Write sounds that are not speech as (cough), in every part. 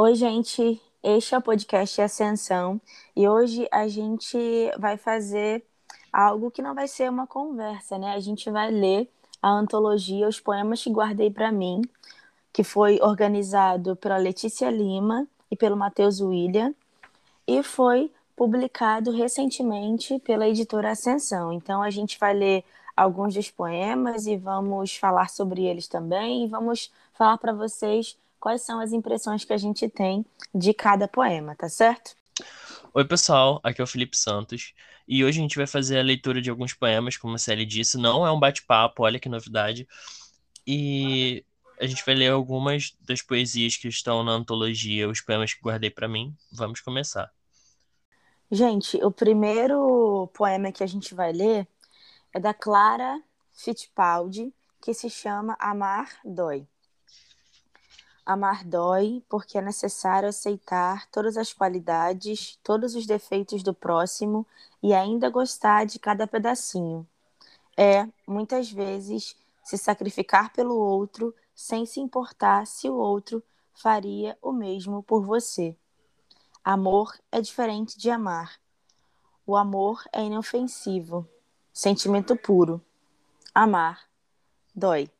Oi, gente. Este é o podcast Ascensão e hoje a gente vai fazer algo que não vai ser uma conversa, né? A gente vai ler a antologia Os Poemas que Guardei para Mim, que foi organizado pela Letícia Lima e pelo Matheus William e foi publicado recentemente pela editora Ascensão. Então a gente vai ler alguns dos poemas e vamos falar sobre eles também e vamos falar para vocês quais são as impressões que a gente tem de cada poema, tá certo? Oi, pessoal, aqui é o Felipe Santos e hoje a gente vai fazer a leitura de alguns poemas, como a Sally disse, não é um bate-papo, olha que novidade. E a gente vai ler algumas das poesias que estão na antologia Os Poemas que Guardei para Mim. Vamos começar. Gente, o primeiro poema que a gente vai ler é da Clara Fittipaldi, que se chama Amar Dói. Amar dói porque é necessário aceitar todas as qualidades, todos os defeitos do próximo e ainda gostar de cada pedacinho. É, muitas vezes, se sacrificar pelo outro sem se importar se o outro faria o mesmo por você. Amor é diferente de amar. O amor é inofensivo, sentimento puro. Amar dói.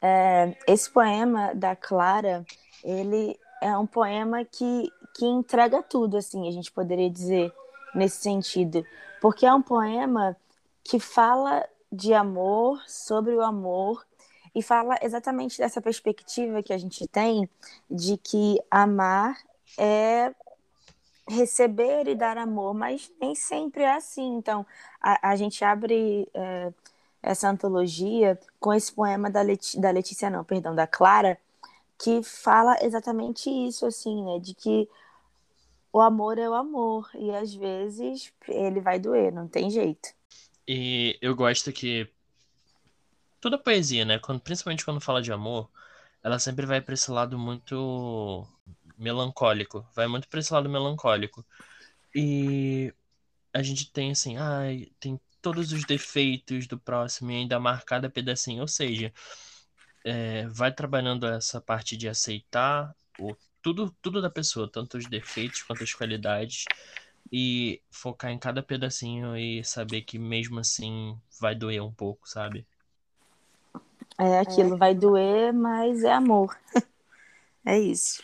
É, esse poema da Clara, ele é um poema que, que entrega tudo, assim, a gente poderia dizer nesse sentido, porque é um poema que fala de amor, sobre o amor, e fala exatamente dessa perspectiva que a gente tem de que amar é receber e dar amor, mas nem sempre é assim. Então, a, a gente abre é, essa antologia com esse poema da, da Letícia, não, perdão, da Clara, que fala exatamente isso, assim, né? De que o amor é o amor e às vezes ele vai doer, não tem jeito. E eu gosto que toda poesia, né, quando, principalmente quando fala de amor, ela sempre vai para esse lado muito melancólico, vai muito para esse lado melancólico. E a gente tem assim, ai, tem todos os defeitos do próximo e ainda amar cada pedacinho. Ou seja, é, vai trabalhando essa parte de aceitar o, tudo, tudo da pessoa, tanto os defeitos quanto as qualidades, e focar em cada pedacinho e saber que mesmo assim vai doer um pouco, sabe? É aquilo, vai doer, mas é amor. (laughs) é isso.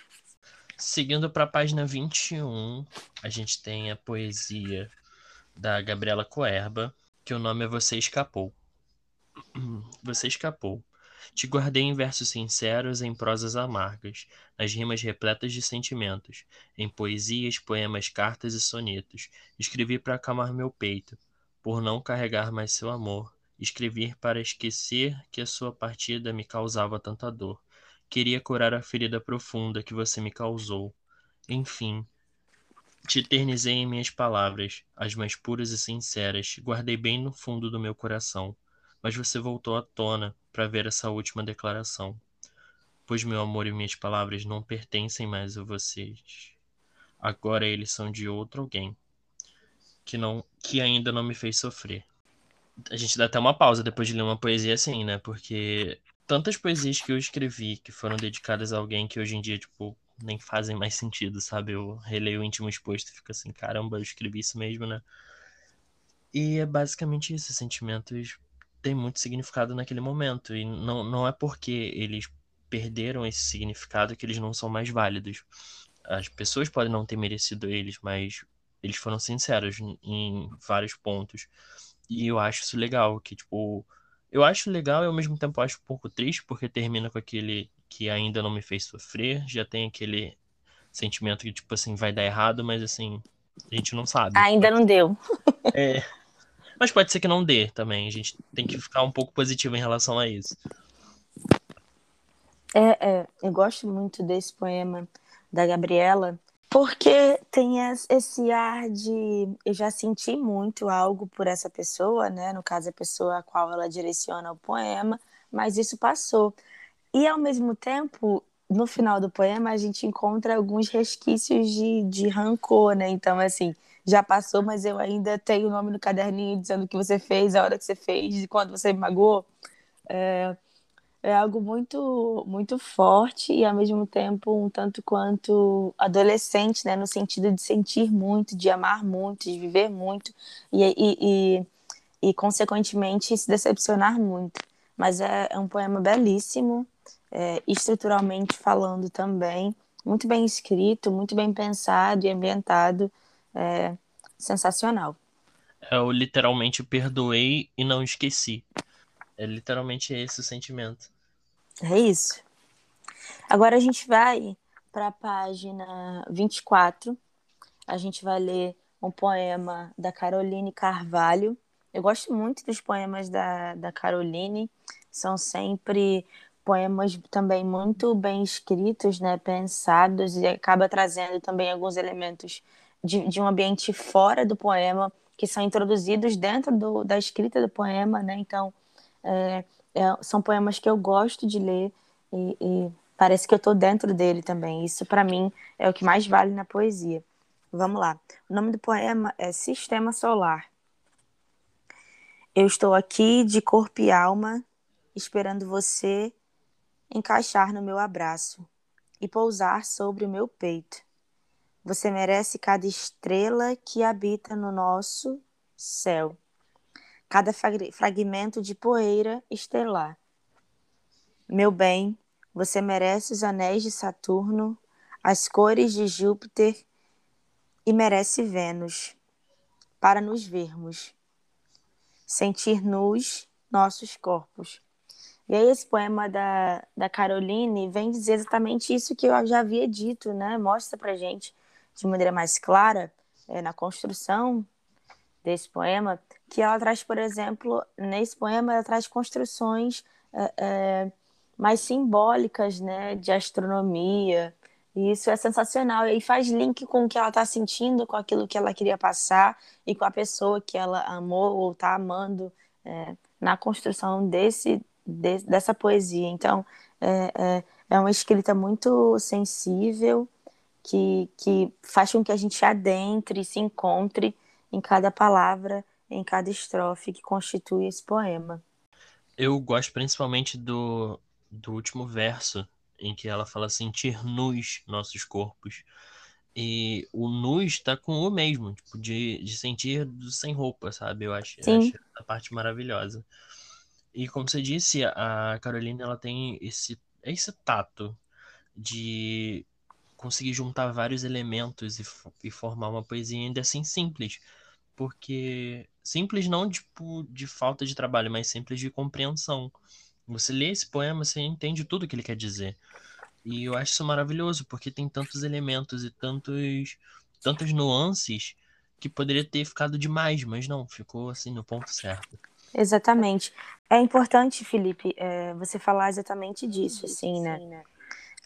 Seguindo para a página 21, a gente tem a poesia da Gabriela Coerba, que o nome é Você Escapou. (clears throat) Você escapou. Te guardei em versos sinceros, em prosas amargas, nas rimas repletas de sentimentos, em poesias, poemas, cartas e sonetos. Escrevi para acalmar meu peito, por não carregar mais seu amor. Escrevi para esquecer que a sua partida me causava tanta dor. Queria curar a ferida profunda que você me causou. Enfim, te eternizei em minhas palavras, as mais puras e sinceras, guardei bem no fundo do meu coração. Mas você voltou à tona para ver essa última declaração. Pois meu amor e minhas palavras não pertencem mais a vocês. Agora eles são de outro alguém que não que ainda não me fez sofrer. A gente dá até uma pausa depois de ler uma poesia assim, né? Porque tantas poesias que eu escrevi que foram dedicadas a alguém que hoje em dia, tipo, nem fazem mais sentido, sabe? Eu releio o íntimo exposto e fico assim, caramba, eu escrevi isso mesmo, né? E é basicamente isso, sentimentos têm muito significado naquele momento. E não, não é porque eles perderam esse significado que eles não são mais válidos. As pessoas podem não ter merecido eles, mas eles foram sinceros em vários pontos. E eu acho isso legal, que, tipo, eu acho legal e ao mesmo tempo acho um pouco triste, porque termina com aquele que ainda não me fez sofrer, já tem aquele sentimento que, tipo assim, vai dar errado, mas assim, a gente não sabe. Ainda não deu. (laughs) É. Mas pode ser que não dê também. A gente tem que ficar um pouco positivo em relação a isso. É, é eu gosto muito desse poema da Gabriela, porque tem esse ar de eu já senti muito algo por essa pessoa, né? No caso, a pessoa a qual ela direciona o poema, mas isso passou. E ao mesmo tempo, no final do poema, a gente encontra alguns resquícios de, de rancor, né? Então, assim, já passou, mas eu ainda tenho o nome no caderninho dizendo o que você fez, a hora que você fez, quando você me magoou. É... é algo muito, muito forte e ao mesmo tempo um tanto quanto adolescente, né? No sentido de sentir muito, de amar muito, de viver muito e, e, e, e consequentemente se decepcionar muito. Mas é, é um poema belíssimo, é, estruturalmente falando também, muito bem escrito, muito bem pensado e ambientado, é, sensacional. Eu literalmente perdoei e não esqueci. É literalmente esse o sentimento. É isso. Agora a gente vai para a página 24. A gente vai ler um poema da Caroline Carvalho. Eu gosto muito dos poemas da, da Caroline. São sempre poemas também muito bem escritos, né, pensados, e acaba trazendo também alguns elementos de, de um ambiente fora do poema, que são introduzidos dentro do, da escrita do poema, né? Então, é, é, são poemas que eu gosto de ler e, e parece que eu estou dentro dele também. Isso, para mim, é o que mais vale na poesia. Vamos lá. O nome do poema é Sistema Solar. Eu estou aqui de corpo e alma, esperando você encaixar no meu abraço e pousar sobre o meu peito. Você merece cada estrela que habita no nosso céu cada fragmento de poeira estelar. Meu bem, você merece os anéis de Saturno, as cores de Júpiter e merece Vênus, para nos vermos, sentir nus nossos corpos. E aí esse poema da, da Caroline vem dizer exatamente isso que eu já havia dito, né? Mostra pra gente de maneira mais clara é, na construção desse poema, que ela traz, por exemplo, nesse poema, ela traz construções é, é, mais simbólicas, né, de astronomia, e isso é sensacional, e faz link com o que ela está sentindo, com aquilo que ela queria passar, e com a pessoa que ela amou ou está amando é, na construção desse, de, dessa poesia. Então, é, é, é uma escrita muito sensível, que, que faz com que a gente adentre, se encontre em cada palavra, em cada estrofe que constitui esse poema. Eu gosto principalmente do, do último verso, em que ela fala sentir nus nossos corpos. E o nus tá com o mesmo, tipo, de, de sentir sem roupa, sabe? Eu acho, eu acho a parte maravilhosa. E como você disse, a Carolina ela tem esse, esse tato de conseguir juntar vários elementos e, e formar uma poesia ainda assim simples porque simples não tipo de falta de trabalho, mas simples de compreensão. Você lê esse poema, você entende tudo que ele quer dizer. E eu acho isso maravilhoso, porque tem tantos elementos e tantos tantas nuances que poderia ter ficado demais, mas não, ficou assim no ponto certo. Exatamente. É importante, Felipe, é, você falar exatamente disso, assim, né?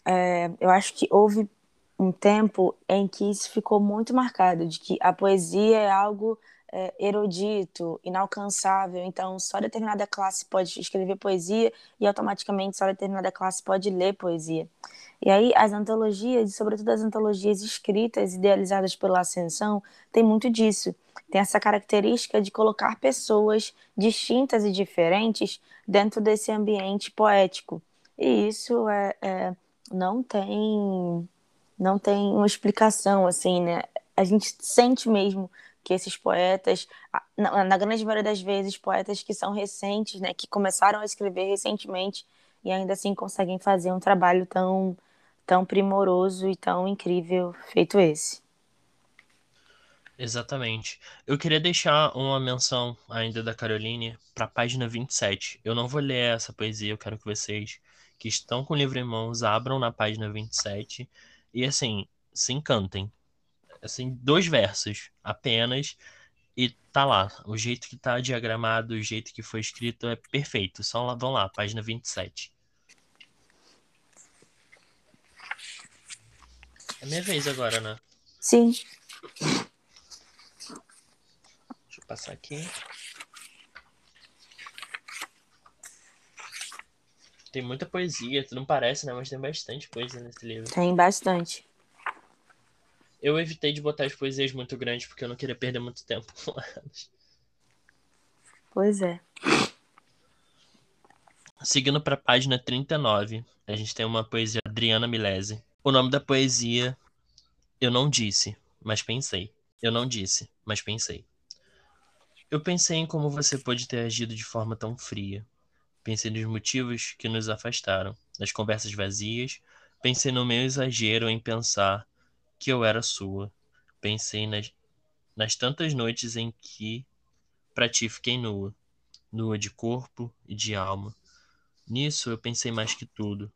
É, eu acho que houve um tempo em que isso ficou muito marcado, de que a poesia é algo é, erudito, inalcançável, então só determinada classe pode escrever poesia e automaticamente só determinada classe pode ler poesia. E aí as antologias, e sobretudo as antologias escritas, idealizadas pela Ascensão, tem muito disso. Tem essa característica de colocar pessoas distintas e diferentes dentro desse ambiente poético. E isso é, é não tem não tem uma explicação, assim, né? A gente sente mesmo que esses poetas, na, na, grande maioria das vezes, poetas que são recentes, né, que começaram a escrever recentemente e ainda assim conseguem fazer um trabalho tão, tão primoroso e tão incrível feito esse. Exatamente. Eu queria deixar uma menção ainda da Caroline para a página 27. Eu não vou ler essa poesia, eu quero que vocês que estão com o livro em mãos abram na página 27 e assim, se encantem. Assim, dois versos apenas. E tá lá. O jeito que tá diagramado, o jeito que foi escrito é perfeito. Só lá, vão lá, página 27. É minha vez agora, né? Sim. Deixa eu passar aqui. Tem muita poesia, tu não parece, né? Mas tem bastante coisa nesse livro. Tem bastante. Eu evitei de botar as poesias muito grandes porque eu não queria perder muito tempo com (laughs) elas. Pois é. Seguindo para a página 39, a gente tem uma poesia Adriana Milese. O nome da poesia Eu não disse, mas pensei. Eu não disse, mas pensei. Eu pensei em como você pode ter agido de forma tão fria. Pensei nos motivos que nos afastaram, nas conversas vazias. Pensei no meu exagero em pensar que eu era sua. Pensei nas, nas tantas noites em que para ti fiquei nua, nua de corpo e de alma. Nisso eu pensei mais que tudo.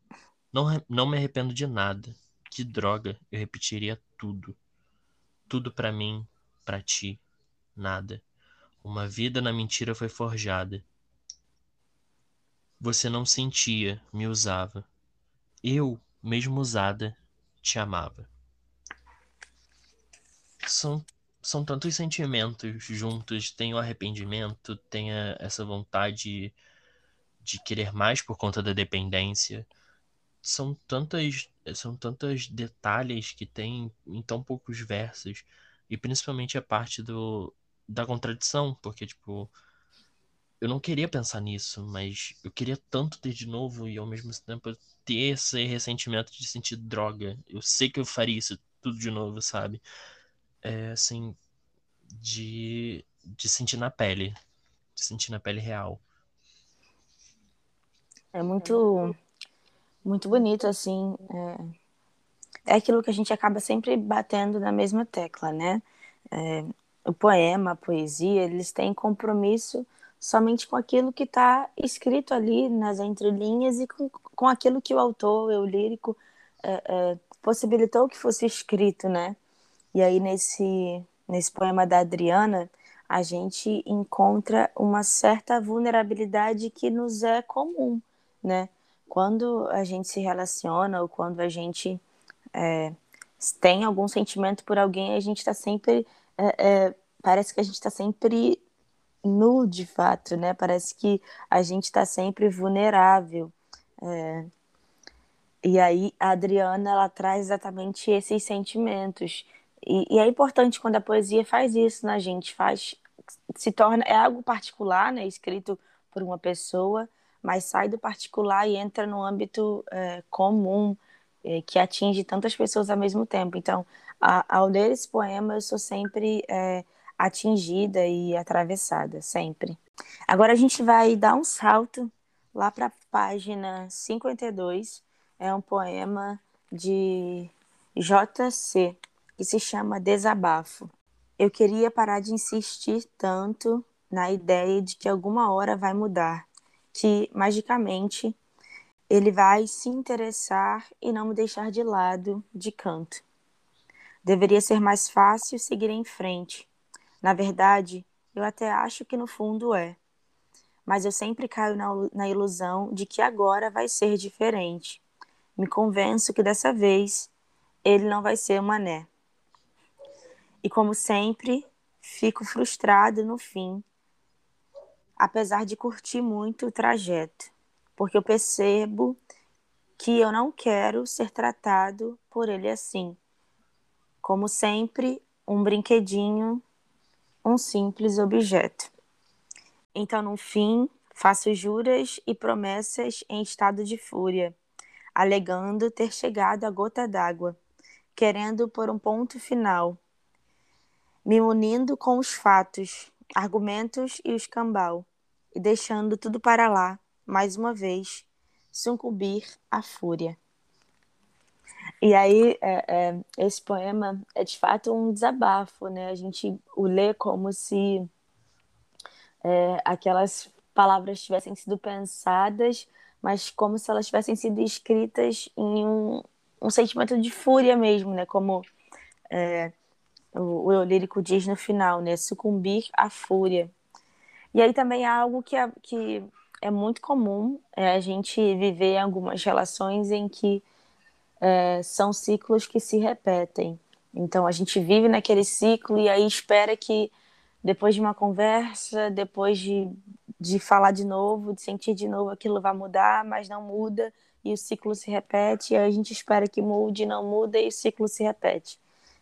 Não, não me arrependo de nada. Que droga, eu repetiria tudo. Tudo para mim, para ti, nada. Uma vida na mentira foi forjada. Você não sentia, me usava. Eu, mesmo usada, te amava. São, são tantos sentimentos juntos. Tem o arrependimento, tem a, essa vontade de querer mais por conta da dependência. São tantas, são tantos detalhes que tem em tão poucos versos. E principalmente a parte do, da contradição, porque, tipo, eu não queria pensar nisso, mas eu queria tanto ter de novo e ao mesmo tempo ter esse ressentimento de sentir droga. Eu sei que eu faria isso tudo de novo, sabe? É assim, de, de sentir na pele, de sentir na pele real. É muito, muito bonito, assim. É, é aquilo que a gente acaba sempre batendo na mesma tecla, né? É, o poema, a poesia, eles têm compromisso somente com aquilo que está escrito ali nas entrelinhas e com, com aquilo que o autor, o lírico, é, é, possibilitou que fosse escrito, né? E aí nesse, nesse poema da Adriana, a gente encontra uma certa vulnerabilidade que nos é comum, né? Quando a gente se relaciona ou quando a gente é, tem algum sentimento por alguém, a gente está sempre é, é, parece que a gente está sempre nu de fato, né? Parece que a gente está sempre vulnerável. É... E aí a Adriana ela traz exatamente esses sentimentos. E, e, é importante quando a poesia faz isso na gente, faz se torna é algo particular, né? Escrito por uma pessoa, mas sai do particular e entra no âmbito é, comum é, que atinge tantas pessoas ao mesmo tempo. Então, a, ao ler esse poema, eu sou sempre é, atingida e atravessada, sempre. Agora a gente vai dar um salto lá para a página 52. É um poema de JC que se chama Desabafo. Eu queria parar de insistir tanto na ideia de que alguma hora vai mudar, que magicamente ele vai se interessar e não me deixar de lado, de canto. Deveria ser mais fácil seguir em frente, na verdade, eu até acho que no fundo é. Mas eu sempre caio na, na ilusão de que agora vai ser diferente. Me convenço que dessa vez ele não vai ser um mané. E como sempre, fico frustrado no fim, apesar de curtir muito o trajeto, porque eu percebo que eu não quero ser tratado por ele assim. Como sempre, um brinquedinho um simples objeto. Então, no fim, faço juras e promessas em estado de fúria, alegando ter chegado à gota d'água, querendo por um ponto final, me unindo com os fatos, argumentos e o escambau, e deixando tudo para lá, mais uma vez, sucumbir à fúria. E aí, é, é, esse poema é de fato um desabafo, né? A gente o lê como se é, aquelas palavras tivessem sido pensadas, mas como se elas tivessem sido escritas em um, um sentimento de fúria mesmo, né? Como é, o, o lírico diz no final, né? Sucumbir à fúria. E aí também há algo que é, que é muito comum é a gente viver algumas relações em que é, são ciclos que se repetem. Então a gente vive naquele ciclo e aí espera que depois de uma conversa, depois de, de falar de novo, de sentir de novo, aquilo vai mudar, mas não muda e o ciclo se repete. E aí a gente espera que mude, não muda e o ciclo se repete.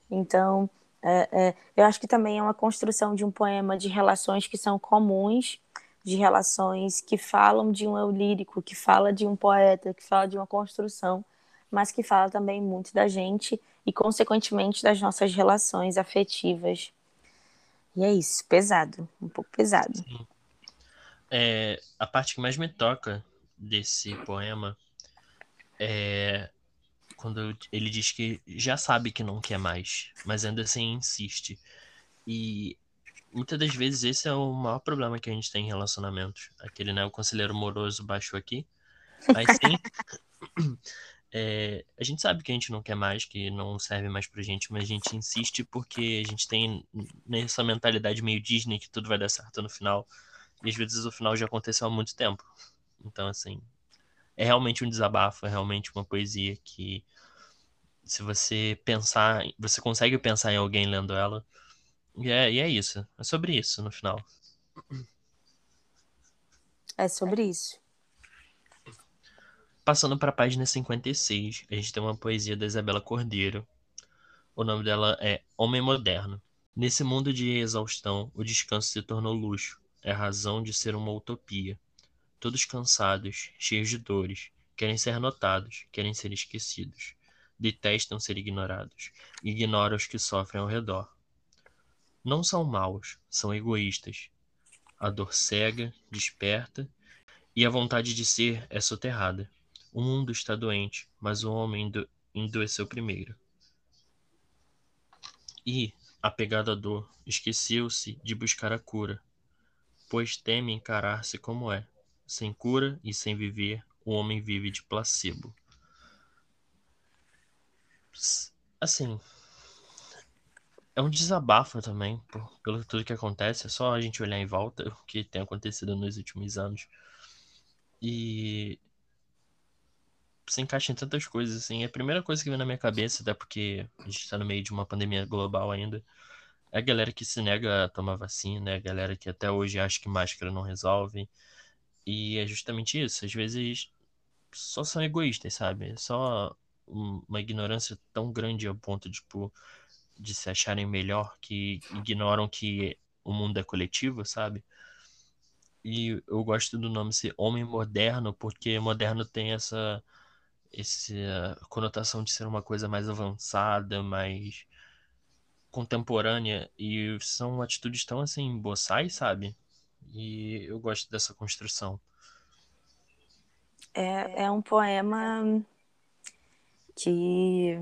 Então é, é, eu acho que também é uma construção de um poema de relações que são comuns, de relações que falam de um eu lírico, que fala de um poeta, que fala de uma construção, mas que fala também muito da gente e, consequentemente, das nossas relações afetivas. E é isso, pesado, um pouco pesado. É, a parte que mais me toca desse poema é quando ele diz que já sabe que não quer mais, mas ainda assim insiste. E muitas das vezes esse é o maior problema que a gente tem em relacionamentos. Aquele, né, o conselheiro moroso baixou aqui. Mas sim, (laughs) é, a gente sabe que a gente não quer mais, que não serve mais pra gente, mas a gente insiste porque a gente tem nessa mentalidade meio Disney que tudo vai dar certo no final. E às vezes o final já aconteceu há muito tempo. Então, assim, é realmente um desabafo, é realmente uma poesia que, se você pensar, você consegue pensar em alguém lendo ela. E é, e é isso. É sobre isso no final. É sobre isso. Passando para a página 56, a gente tem uma poesia da Isabela Cordeiro. O nome dela é Homem Moderno. Nesse mundo de exaustão, o descanso se tornou luxo. É a razão de ser uma utopia todos cansados, cheios de dores, querem ser notados, querem ser esquecidos, detestam ser ignorados, ignoram os que sofrem ao redor. Não são maus, são egoístas. A dor cega, desperta, e a vontade de ser é soterrada. O mundo está doente, mas o homem endoeceu primeiro. E, apegado à dor, esqueceu-se de buscar a cura, pois teme encarar-se como é. Sem cura e sem viver, o homem vive de placebo. Assim, é um desabafo também, por, pelo tudo que acontece. É só a gente olhar em volta o que tem acontecido nos últimos anos. E se encaixa em tantas coisas, assim. A primeira coisa que vem na minha cabeça, até porque a gente está no meio de uma pandemia global ainda, é a galera que se nega a tomar vacina, é a galera que até hoje acha que máscara não resolve, e é justamente isso. Às vezes só são egoístas, sabe? Só uma ignorância tão grande ao ponto de, tipo, de se acharem melhor que ignoram que o mundo é coletivo, sabe? E eu gosto do nome ser homem moderno, porque moderno tem essa, essa conotação de ser uma coisa mais avançada, mais contemporânea, e são atitudes tão assim, boçais, sabe? E eu gosto dessa construção. É, é um poema que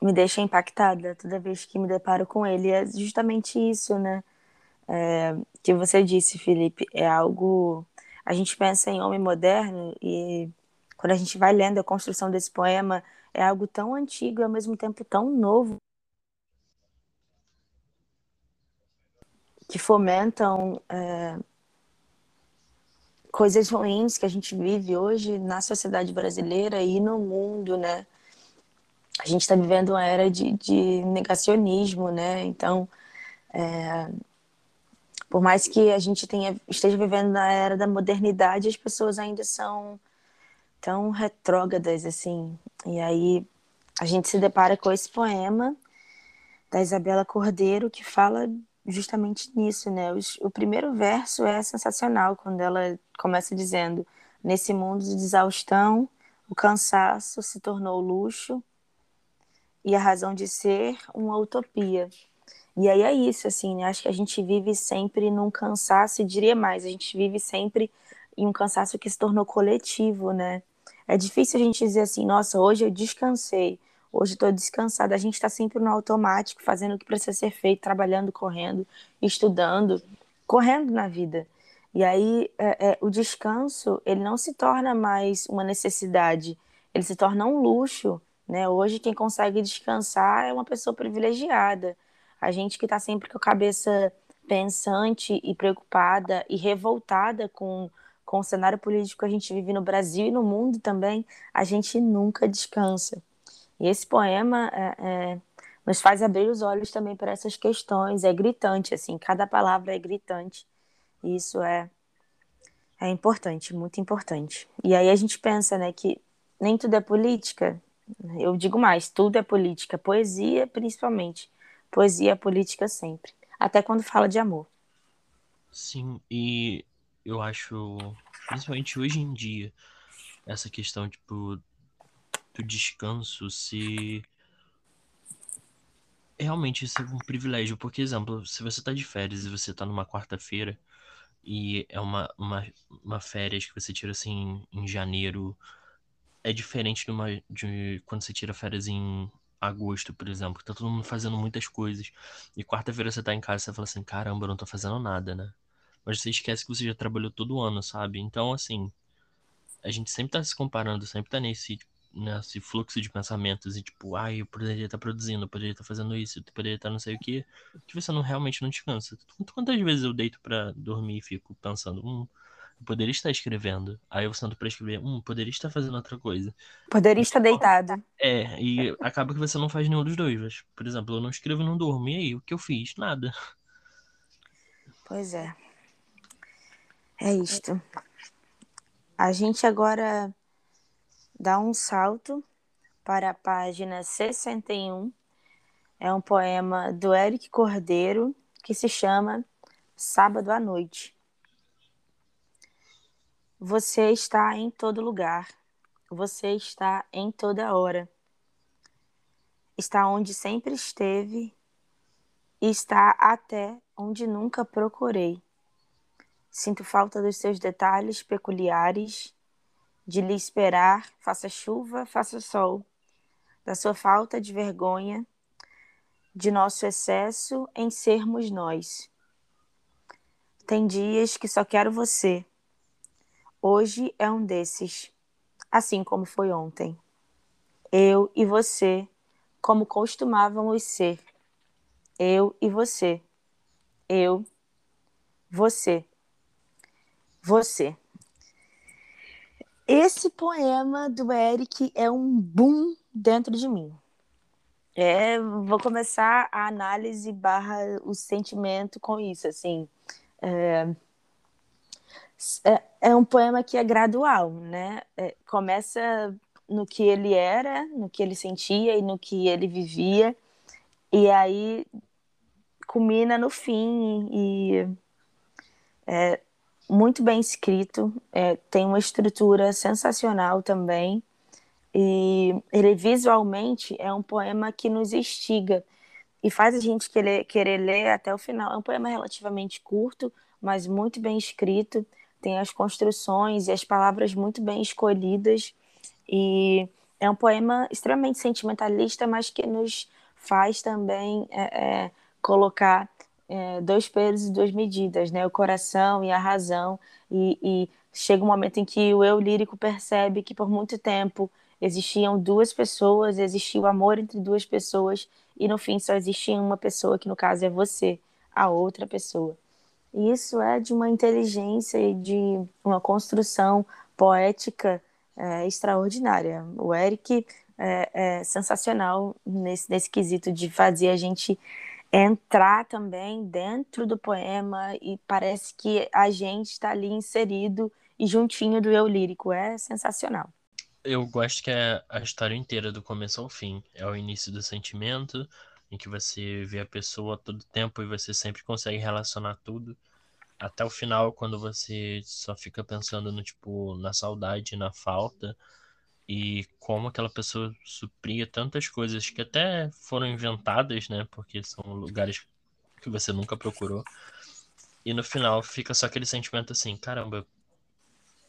me deixa impactada toda vez que me deparo com ele. É justamente isso, né? É, que você disse, Felipe, é algo. A gente pensa em homem moderno e quando a gente vai lendo a construção desse poema, é algo tão antigo e ao mesmo tempo tão novo. Que fomentam é, coisas ruins que a gente vive hoje na sociedade brasileira e no mundo, né? A gente está vivendo uma era de, de, negacionismo, né? Então, é, por mais que a gente tenha, esteja vivendo na era da modernidade, as pessoas ainda são tão retrógradas, assim. E aí a gente se depara com esse poema da Isabela Cordeiro que fala justamente nisso, né? O, o primeiro verso é sensacional quando ela começa dizendo: Nesse mundo de exaustão, o cansaço se tornou luxo e a razão de ser uma utopia. E aí é isso, assim, né? acho que a gente vive sempre num cansaço, e diria mais, a gente vive sempre em um cansaço que se tornou coletivo, né? É difícil a gente dizer assim, nossa, hoje eu descansei, Hoje estou descansada. A gente está sempre no automático, fazendo o que precisa ser feito, trabalhando, correndo, estudando, correndo na vida. E aí é, é, o descanso ele não se torna mais uma necessidade, ele se torna um luxo. Né? Hoje quem consegue descansar é uma pessoa privilegiada. A gente que está sempre com a cabeça pensante e preocupada e revoltada com, com o cenário político que a gente vive no Brasil e no mundo também, a gente nunca descansa. E esse poema é, é, nos faz abrir os olhos também para essas questões. É gritante, assim, cada palavra é gritante. E isso é, é importante, muito importante. E aí a gente pensa, né, que nem tudo é política. Eu digo mais, tudo é política. Poesia, principalmente. Poesia é política sempre. Até quando fala de amor. Sim, e eu acho, principalmente hoje em dia, essa questão, tipo, do descanso se realmente isso é um privilégio, porque, exemplo, se você tá de férias e você tá numa quarta-feira e é uma, uma, uma férias que você tira assim em janeiro, é diferente de, uma, de quando você tira férias em agosto, por exemplo, tá todo mundo fazendo muitas coisas. E quarta-feira você tá em casa e você fala assim, caramba, eu não tô fazendo nada, né? Mas você esquece que você já trabalhou todo ano, sabe? Então, assim, a gente sempre tá se comparando, sempre tá nesse, nesse fluxo de pensamentos e tipo, ai, eu poderia estar tá produzindo, eu poderia estar tá fazendo isso, eu poderia estar tá não sei o que, que você não realmente não descansa. Quantas vezes eu deito para dormir e fico pensando, hum, eu poderia estar escrevendo. Aí eu sento para escrever, hum, poderia estar fazendo outra coisa. Poderia estar deitado. É, e acaba que você não faz nenhum dos dois. Por exemplo, eu não escrevo e não durmo. E aí, o que eu fiz? Nada. Pois é. É isto. A gente agora dá um salto para a página 61. É um poema do Eric Cordeiro que se chama Sábado à Noite. Você está em todo lugar. Você está em toda hora. Está onde sempre esteve e está até onde nunca procurei. Sinto falta dos seus detalhes peculiares, de lhe esperar, faça chuva, faça sol, da sua falta de vergonha, de nosso excesso em sermos nós. Tem dias que só quero você Hoje é um desses, assim como foi ontem. Eu e você, como costumávamos ser. Eu e você. Eu, você. Você. Esse poema do Eric é um boom dentro de mim. É, vou começar a análise barra o sentimento com isso, assim. É, é, é um poema que é gradual, né? É, começa no que ele era, no que ele sentia e no que ele vivia, e aí culmina no fim e é muito bem escrito, é, tem uma estrutura sensacional também, e ele visualmente é um poema que nos instiga e faz a gente querer, querer ler até o final. É um poema relativamente curto, mas muito bem escrito. Tem as construções e as palavras muito bem escolhidas. E é um poema extremamente sentimentalista, mas que nos faz também é, é, colocar é, dois pesos e duas medidas, né? O coração e a razão e, e chega um momento em que o eu lírico percebe que por muito tempo existiam duas pessoas, existia o amor entre duas pessoas e no fim só existia uma pessoa, que no caso é você, a outra pessoa. E isso é de uma inteligência e de uma construção poética é, extraordinária. O Eric é, é sensacional nesse, nesse quesito de fazer a gente entrar também dentro do poema e parece que a gente está ali inserido e juntinho do eu lírico. É sensacional. Eu gosto que é a história inteira, do começo ao fim. É o início do sentimento, em que você vê a pessoa todo tempo e você sempre consegue relacionar tudo até o final quando você só fica pensando no tipo na saudade, na falta e como aquela pessoa supria tantas coisas que até foram inventadas, né? Porque são lugares que você nunca procurou. E no final fica só aquele sentimento assim, caramba,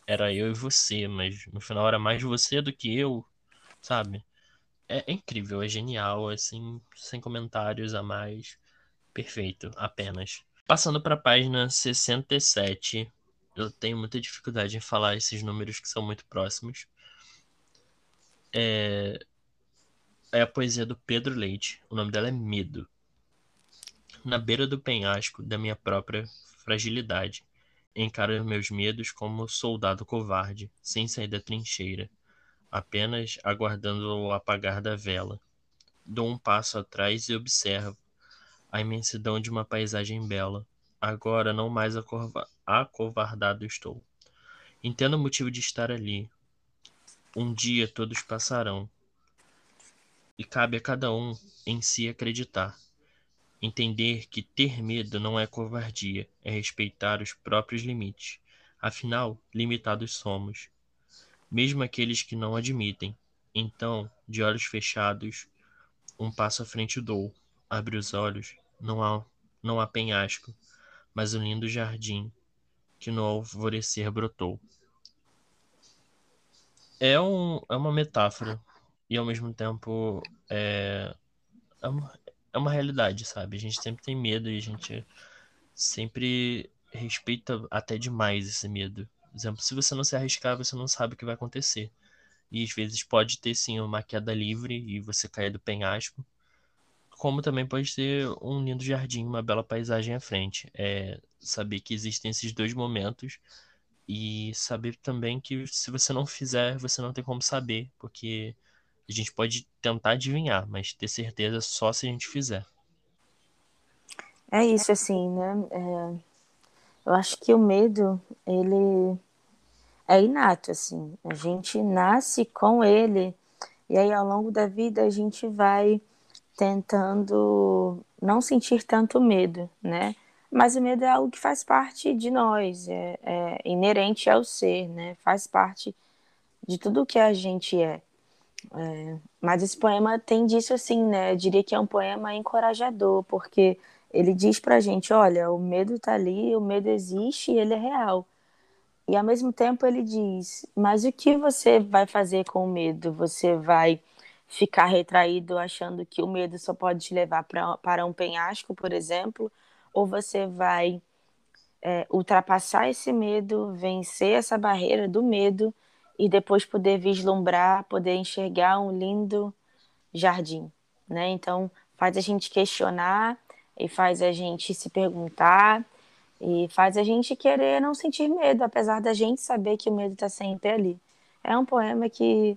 era eu e você, mas no final era mais você do que eu, sabe? É, é incrível, é genial, assim, sem comentários a mais. Perfeito, apenas. Passando para a página 67, eu tenho muita dificuldade em falar esses números que são muito próximos. É, é a poesia do Pedro Leite. O nome dela é Medo. Na beira do penhasco da minha própria fragilidade, encaro meus medos como soldado covarde, sem sair da trincheira apenas aguardando o apagar da vela. Dou um passo atrás e observo a imensidão de uma paisagem bela. Agora não mais acovardado estou. Entendo o motivo de estar ali. Um dia todos passarão. E cabe a cada um em si acreditar. Entender que ter medo não é covardia, é respeitar os próprios limites. Afinal, limitados somos, mesmo aqueles que não admitem. Então, de olhos fechados, um passo à frente dou. Abre os olhos, não há, não há penhasco, mas um lindo jardim que no alvorecer brotou. É, um, é uma metáfora e ao mesmo tempo é, é, uma, é uma realidade, sabe? A gente sempre tem medo e a gente sempre respeita até demais esse medo. Por exemplo, se você não se arriscar, você não sabe o que vai acontecer. E às vezes pode ter sim uma queda livre e você cair do penhasco. Como também pode ter um lindo jardim, uma bela paisagem à frente. É saber que existem esses dois momentos e saber também que se você não fizer, você não tem como saber, porque a gente pode tentar adivinhar, mas ter certeza só se a gente fizer. É isso, assim, né? É... Eu acho que o medo, ele é inato, assim. A gente nasce com ele e aí ao longo da vida a gente vai tentando não sentir tanto medo, né? Mas o medo é algo que faz parte de nós, é, é inerente ao ser, né? Faz parte de tudo que a gente é. é. Mas esse poema tem disso assim, né? Eu diria que é um poema encorajador, porque ele diz pra gente, olha, o medo tá ali, o medo existe e ele é real. E ao mesmo tempo ele diz: Mas o que você vai fazer com o medo? Você vai ficar retraído achando que o medo só pode te levar pra, para um penhasco, por exemplo? Ou você vai é, ultrapassar esse medo, vencer essa barreira do medo e depois poder vislumbrar, poder enxergar um lindo jardim? Né? Então, faz a gente questionar e faz a gente se perguntar e faz a gente querer não sentir medo, apesar da gente saber que o medo está sempre ali. É um poema que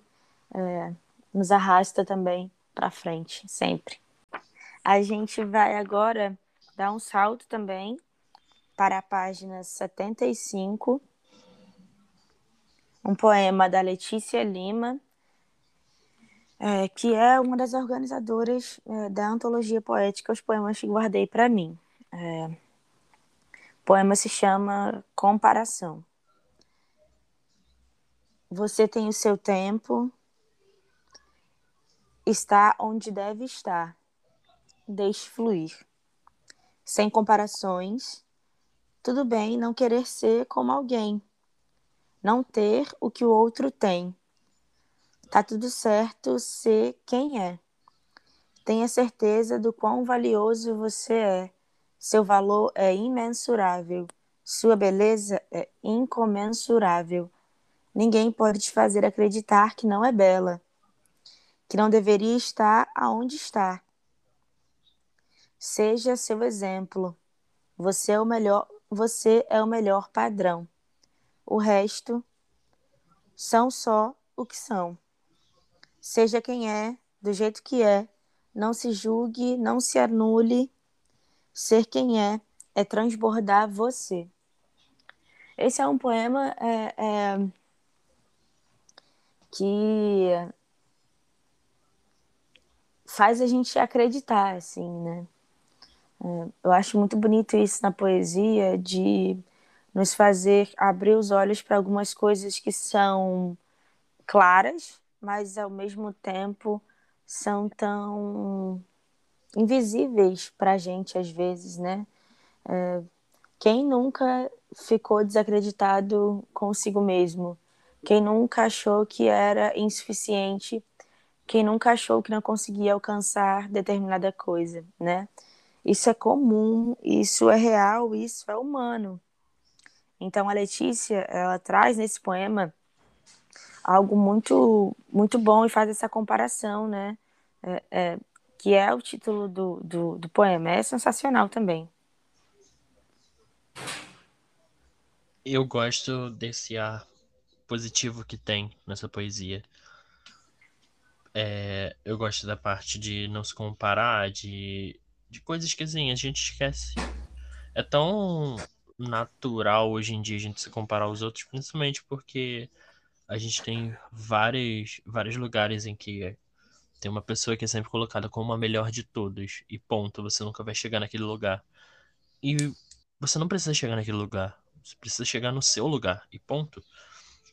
é, nos arrasta também para frente, sempre. A gente vai agora dar um salto também para a página 75, um poema da Letícia Lima, é, que é uma das organizadoras é, da antologia poética Os Poemas que Guardei para Mim. É, poema se chama Comparação. Você tem o seu tempo, está onde deve estar. Deixe fluir. Sem comparações, tudo bem não querer ser como alguém, não ter o que o outro tem. Tá tudo certo ser quem é. Tenha certeza do quão valioso você é seu valor é imensurável. Sua beleza é incomensurável. Ninguém pode te fazer acreditar que não é bela, que não deveria estar aonde está. Seja seu exemplo. Você é o melhor, você é o melhor padrão. O resto são só o que são. Seja quem é, do jeito que é, não se julgue, não se anule Ser quem é é transbordar você. Esse é um poema é, é, que faz a gente acreditar, assim, né? É, eu acho muito bonito isso na poesia, de nos fazer abrir os olhos para algumas coisas que são claras, mas ao mesmo tempo são tão invisíveis para a gente às vezes, né? É, quem nunca ficou desacreditado consigo mesmo? Quem nunca achou que era insuficiente? Quem nunca achou que não conseguia alcançar determinada coisa, né? Isso é comum, isso é real, isso é humano. Então a Letícia, ela traz nesse poema algo muito muito bom e faz essa comparação, né? É, é, que é o título do, do, do poema. É sensacional também. Eu gosto desse ar positivo que tem nessa poesia. É, eu gosto da parte de não se comparar, de, de coisas que assim, a gente esquece. É tão natural hoje em dia a gente se comparar aos outros, principalmente porque a gente tem vários, vários lugares em que tem uma pessoa que é sempre colocada como a melhor de todos. E ponto, você nunca vai chegar naquele lugar. E você não precisa chegar naquele lugar. Você precisa chegar no seu lugar e ponto.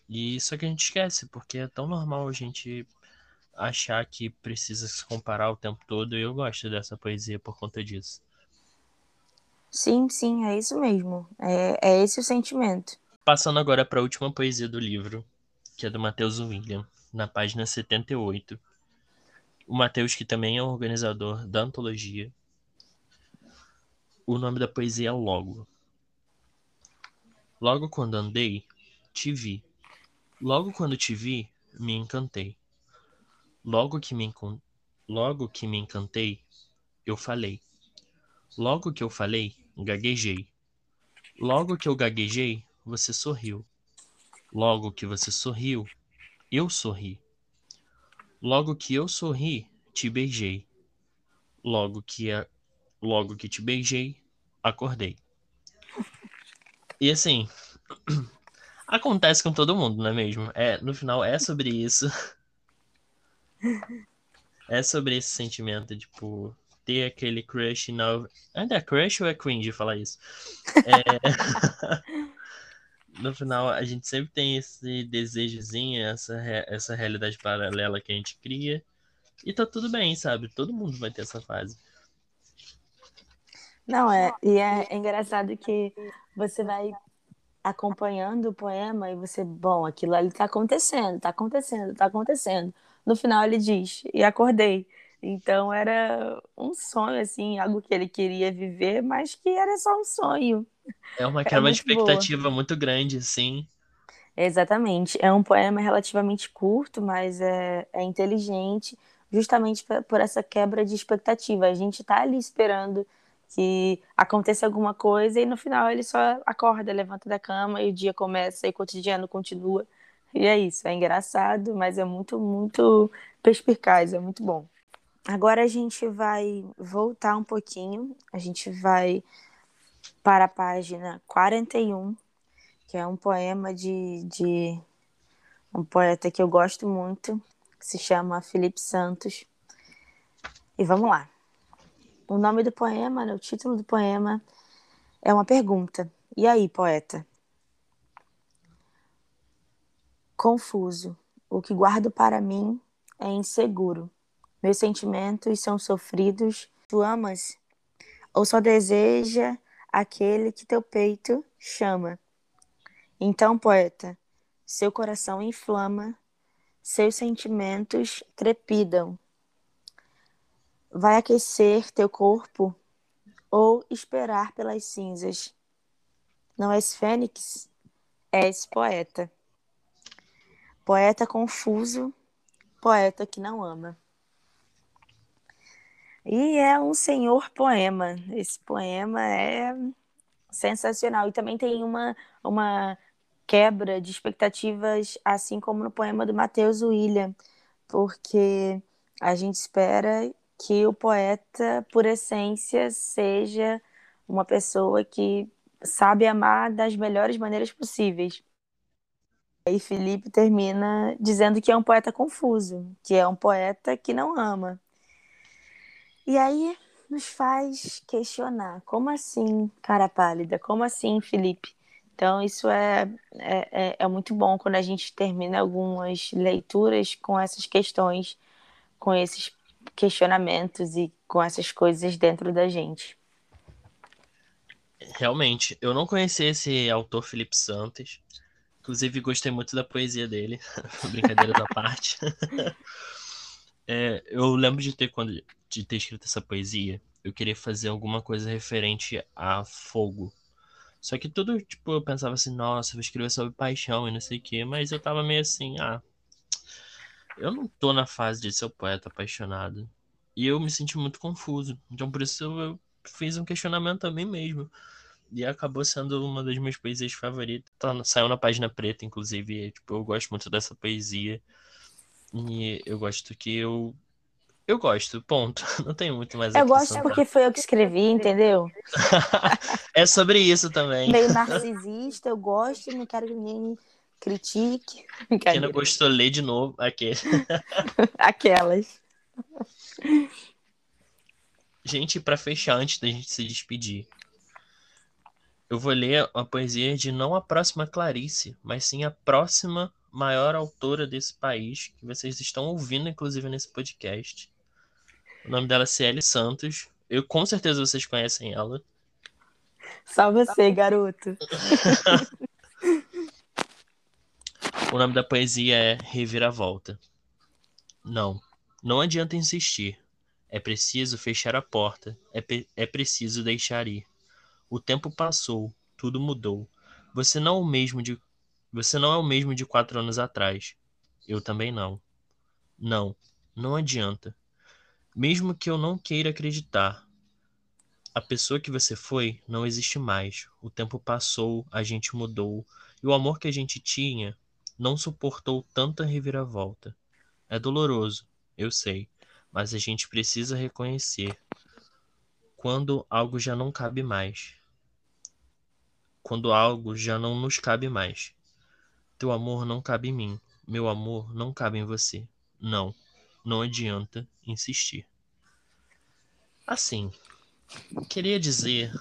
E isso é que a gente esquece, porque é tão normal a gente achar que precisa se comparar o tempo todo. E eu gosto dessa poesia por conta disso. Sim, sim, é isso mesmo. É, é esse o sentimento. Passando agora para a última poesia do livro, que é do Matheus William, na página 78. O Matheus, que também é o organizador da antologia. O nome da poesia é Logo. Logo quando andei, te vi. Logo quando te vi, me encantei. Logo que me, Logo que me encantei, eu falei. Logo que eu falei, gaguejei. Logo que eu gaguejei, você sorriu. Logo que você sorriu, eu sorri. Logo que eu sorri, te beijei. Logo que a... logo que te beijei, acordei. E assim, (clears throat) acontece com todo mundo, não é mesmo? É, no final é sobre isso. (laughs) (laughs) É sobre esse sentimento, tipo, ter aquele crush na. Ainda é crush ou é cringe falar isso? É... (laughs) no final, a gente sempre tem esse desejozinho, essa, essa realidade paralela que a gente cria. E tá tudo bem, sabe? Todo mundo vai ter essa fase. Não, é, e é engraçado que você vai acompanhando o poema e você, bom, aquilo ali tá acontecendo, tá acontecendo, tá acontecendo. No final ele diz, e acordei. Então era um sonho, assim, algo que ele queria viver, mas que era só um sonho. É uma, (laughs) é uma expectativa boa. muito grande, sim. Exatamente. É um poema relativamente curto, mas é, é inteligente, justamente por essa quebra de expectativa. A gente tá ali esperando que aconteça alguma coisa e no final ele só acorda, levanta da cama e o dia começa e o cotidiano continua. E é isso, é engraçado, mas é muito, muito perspicaz, é muito bom. Agora a gente vai voltar um pouquinho, a gente vai para a página 41, que é um poema de, de um poeta que eu gosto muito, que se chama Felipe Santos. E vamos lá. O nome do poema, né, o título do poema é uma pergunta. E aí, poeta? Confuso. O que guardo para mim é inseguro. Meus sentimentos são sofridos. Tu amas ou só deseja aquele que teu peito chama. Então, poeta, seu coração inflama, seus sentimentos trepidam. Vai aquecer teu corpo ou esperar pelas cinzas. Não és fênix, és poeta. Poeta confuso, poeta que não ama. E é um senhor poema. Esse poema é sensacional. E também tem uma, uma quebra de expectativas, assim como no poema do Matheus William, porque a gente espera que o poeta, por essência, seja uma pessoa que sabe amar das melhores maneiras possíveis. E Felipe termina dizendo que é um poeta confuso, que é um poeta que não ama. E aí nos faz questionar: como assim, cara pálida? Como assim, Felipe? Então, isso é, é, é, é muito bom quando a gente termina algumas leituras com essas questões, com esses questionamentos e com essas coisas dentro da gente. Realmente, eu não conhecia esse autor Felipe Santos. Inclusive, gostei muito da poesia dele. (laughs) Brincadeira da parte. (laughs) é, eu lembro de ter quando de ter escrito essa poesia, eu queria fazer alguma coisa referente a fogo. Só que tudo, tipo, eu pensava assim, nossa, vou escrever sobre paixão e não sei o quê, mas eu tava meio assim, ah, eu não tô na fase de ser o poeta apaixonado. E eu me senti muito confuso. Então por isso eu fiz um questionamento a mim mesmo. E acabou sendo uma das minhas poesias favoritas. Tá, saiu na página preta, inclusive. E, tipo, eu gosto muito dessa poesia. E eu gosto que eu eu gosto, ponto. (laughs) Não tenho muito mais Eu gosto porque foi eu que escrevi, entendeu? (laughs) é sobre isso também. Meio narcisista, eu gosto, não quero que ninguém critique. (laughs) Quem não gostou, lê de novo. Aquele. Aquelas. Gente, para fechar, antes da gente se despedir, Eu vou ler uma poesia de não a próxima Clarice, mas sim a próxima maior autora desse país, que vocês estão ouvindo, inclusive, nesse podcast. O nome dela é Ciele Santos. Eu com certeza vocês conhecem ela. Só você, garoto. (laughs) o nome da poesia é Reviravolta. Não, não adianta insistir. É preciso fechar a porta. É, é preciso deixar ir. O tempo passou, tudo mudou. Você não é o mesmo de você não é o mesmo de quatro anos atrás. Eu também não. Não, não adianta. Mesmo que eu não queira acreditar, a pessoa que você foi não existe mais. O tempo passou, a gente mudou, e o amor que a gente tinha não suportou tanta reviravolta. É doloroso, eu sei, mas a gente precisa reconhecer quando algo já não cabe mais. Quando algo já não nos cabe mais. Teu amor não cabe em mim, meu amor não cabe em você. Não, não adianta insistir. Assim, queria dizer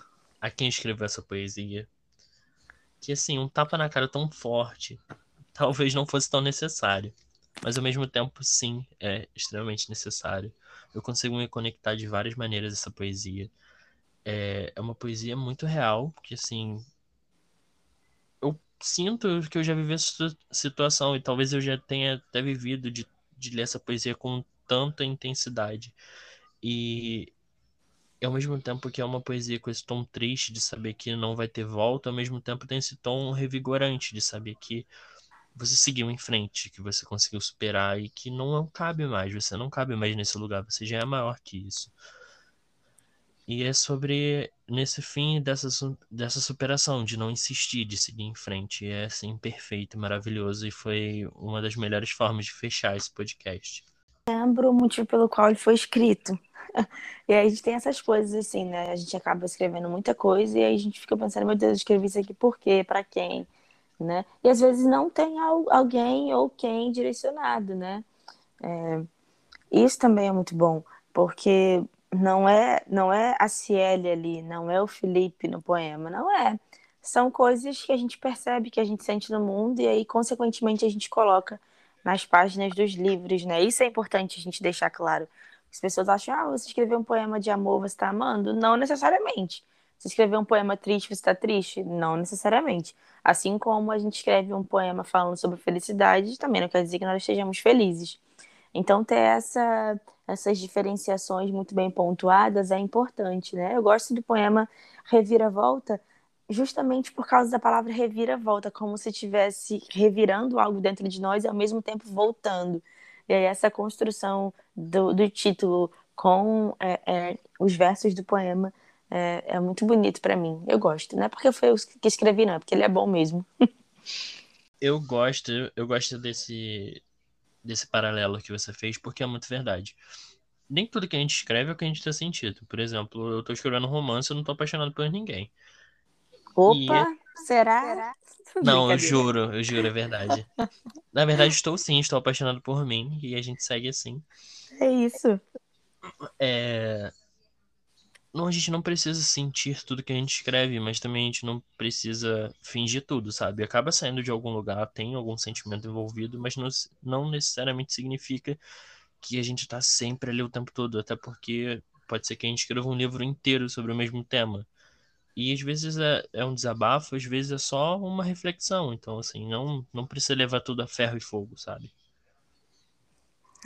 a quem escreveu essa poesia que assim, um tapa na cara tão forte (laughs) talvez não fosse tão necessário, mas ao mesmo tempo sim, é extremamente necessário. Eu consigo me conectar de várias maneiras essa poesia. É, é uma poesia muito real, que assim, sinto que eu já vivi essa situação e talvez eu já tenha até vivido de, de ler essa poesia com tanta intensidade. E ao mesmo tempo que é uma poesia com esse tom triste de saber que não vai ter volta, ao mesmo tempo tem esse tom revigorante de saber que você seguiu em frente, que você conseguiu superar e que não cabe mais, você não cabe mais nesse lugar, você já é maior que isso. E é sobre nesse fim dessa, dessa superação, de não insistir, de seguir em frente. E é assim, perfeito, maravilhoso. E foi uma das melhores formas de fechar esse podcast. Lembro o motivo pelo qual ele foi escrito. (laughs) e aí a gente tem essas coisas assim, né? A gente acaba escrevendo muita coisa e aí a gente fica pensando, meu Deus, eu escrevi isso aqui por quê? Pra quem? Né? E às vezes não tem alguém ou quem direcionado, né? É... Isso também é muito bom, porque não é não é a Ciele ali, não é o Felipe no poema, não é. São coisas que a gente percebe, que a gente sente no mundo e aí consequentemente a gente coloca nas páginas dos livros, né? Isso é importante a gente deixar claro. As pessoas acham, ah, você escreveu um poema de amor, você está amando? Não necessariamente. Você escreveu um poema triste, você está triste? Não necessariamente. Assim como a gente escreve um poema falando sobre felicidade, também não quer dizer que nós estejamos felizes. Então, ter essa, essas diferenciações muito bem pontuadas é importante, né? Eu gosto do poema Reviravolta justamente por causa da palavra reviravolta, como se estivesse revirando algo dentro de nós e ao mesmo tempo voltando. E aí essa construção do, do título com é, é, os versos do poema é, é muito bonito para mim. Eu gosto, não é porque foi eu que escrevi, não, é porque ele é bom mesmo. eu gosto, eu gosto desse desse paralelo que você fez, porque é muito verdade. Nem tudo que a gente escreve é o que a gente tá sentindo. Por exemplo, eu tô escrevendo um romance, eu não tô apaixonado por ninguém. Opa, é... será? (laughs) Não, eu juro, eu juro, é verdade. Na verdade, estou sim, estou apaixonado por mim e a gente segue assim. É isso. É... Não, a gente não precisa sentir tudo que a gente escreve, mas também a gente não precisa fingir tudo, sabe? Acaba saindo de algum lugar, tem algum sentimento envolvido, mas não, não necessariamente significa que a gente está sempre ali o tempo todo, até porque pode ser que a gente escreva um livro inteiro sobre o mesmo tema. E às vezes é, é um desabafo, às vezes é só uma reflexão. Então, assim, não, não precisa levar tudo a ferro e fogo, sabe?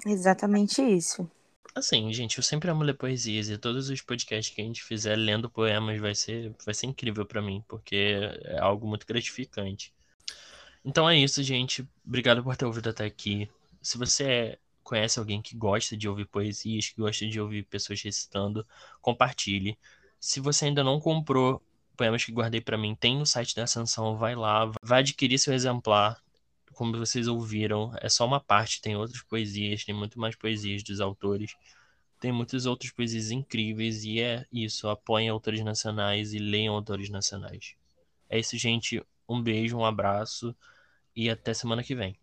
Exatamente isso. Assim, gente, eu sempre amo ler poesias e todos os podcasts que a gente fizer lendo poemas vai ser, vai ser incrível para mim, porque é algo muito gratificante. Então é isso, gente. Obrigado por ter ouvido até aqui. Se você conhece alguém que gosta de ouvir poesias, que gosta de ouvir pessoas recitando, compartilhe. Se você ainda não comprou poemas que guardei para mim, tem no site da Ascensão, vai lá, vai adquirir seu exemplar como vocês ouviram, é só uma parte, tem outras poesias, tem muito mais poesias dos autores. Tem muitas outras poesias incríveis e é isso, apoiem autores nacionais e leiam autores nacionais. É isso, gente. Um beijo, um abraço e até semana que vem.